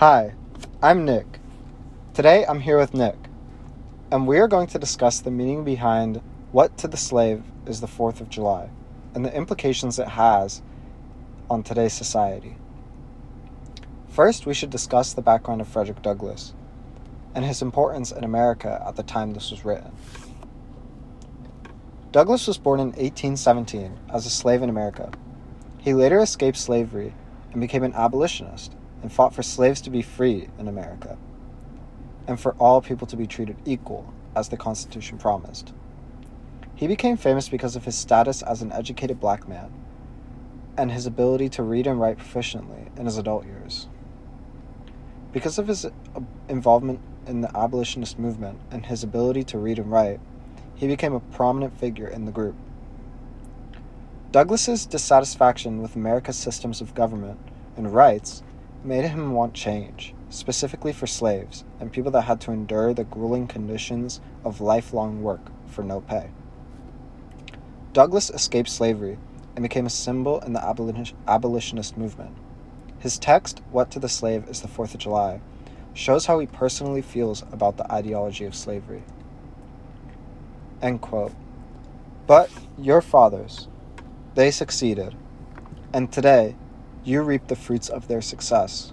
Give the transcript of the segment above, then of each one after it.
Hi, I'm Nick. Today I'm here with Nick, and we are going to discuss the meaning behind what to the slave is the 4th of July and the implications it has on today's society. First, we should discuss the background of Frederick Douglass and his importance in America at the time this was written. Douglass was born in 1817 as a slave in America. He later escaped slavery and became an abolitionist and fought for slaves to be free in America and for all people to be treated equal as the Constitution promised. He became famous because of his status as an educated black man and his ability to read and write proficiently in his adult years. Because of his uh, involvement in the abolitionist movement and his ability to read and write, he became a prominent figure in the group. Douglass's dissatisfaction with America's systems of government and rights made him want change, specifically for slaves and people that had to endure the grueling conditions of lifelong work for no pay. Douglass escaped slavery and became a symbol in the abolitionist movement. His text, What to the Slave is the Fourth of July, shows how he personally feels about the ideology of slavery. End quote. But your fathers, they succeeded, and today you reap the fruits of their success.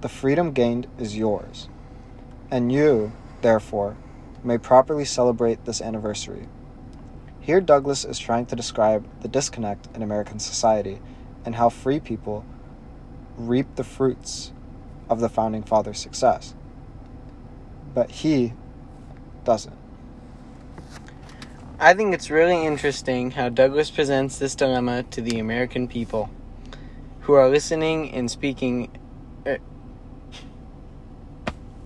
The freedom gained is yours, and you, therefore, may properly celebrate this anniversary. Here, Douglass is trying to describe the disconnect in American society and how free people reap the fruits of the founding fathers' success. But he doesn't. I think it's really interesting how Douglass presents this dilemma to the American people who are listening and speaking uh,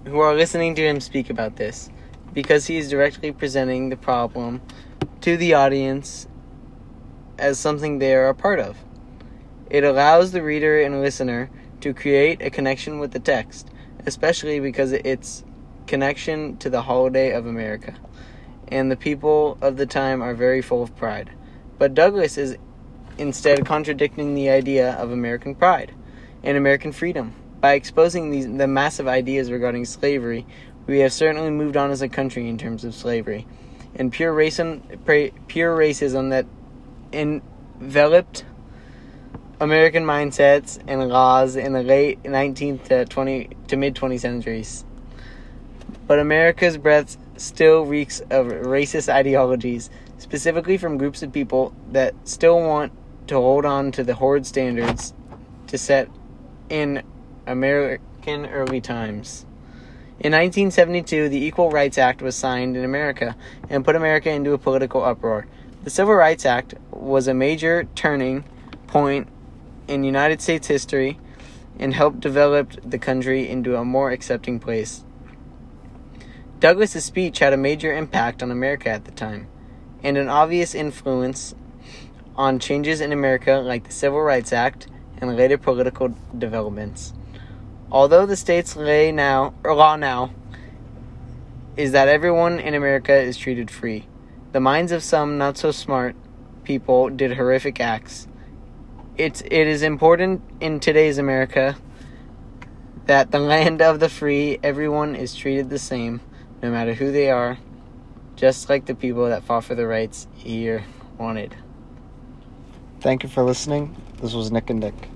who are listening to him speak about this because he is directly presenting the problem to the audience as something they are a part of. It allows the reader and listener to create a connection with the text, especially because it's connection to the holiday of America. And the people of the time are very full of pride. But Douglass is instead contradicting the idea of American pride and American freedom. By exposing these, the massive ideas regarding slavery, we have certainly moved on as a country in terms of slavery. And pure racism, pure racism that enveloped American mindsets and laws in the late 19th to 20 to mid 20th centuries. But America's breath still reeks of racist ideologies, specifically from groups of people that still want to hold on to the horrid standards to set in American early times. In 1972, the Equal Rights Act was signed in America and put America into a political uproar. The Civil Rights Act was a major turning point in United States history and helped develop the country into a more accepting place. Douglass's speech had a major impact on America at the time, and an obvious influence on changes in America like the Civil Rights Act and later political developments. Although the state's lay now law now is that everyone in America is treated free, the minds of some not so smart people did horrific acts it's it is important in today's America that the land of the free, everyone is treated the same, no matter who they are, just like the people that fought for the rights here wanted. Thank you for listening. This was Nick and Nick.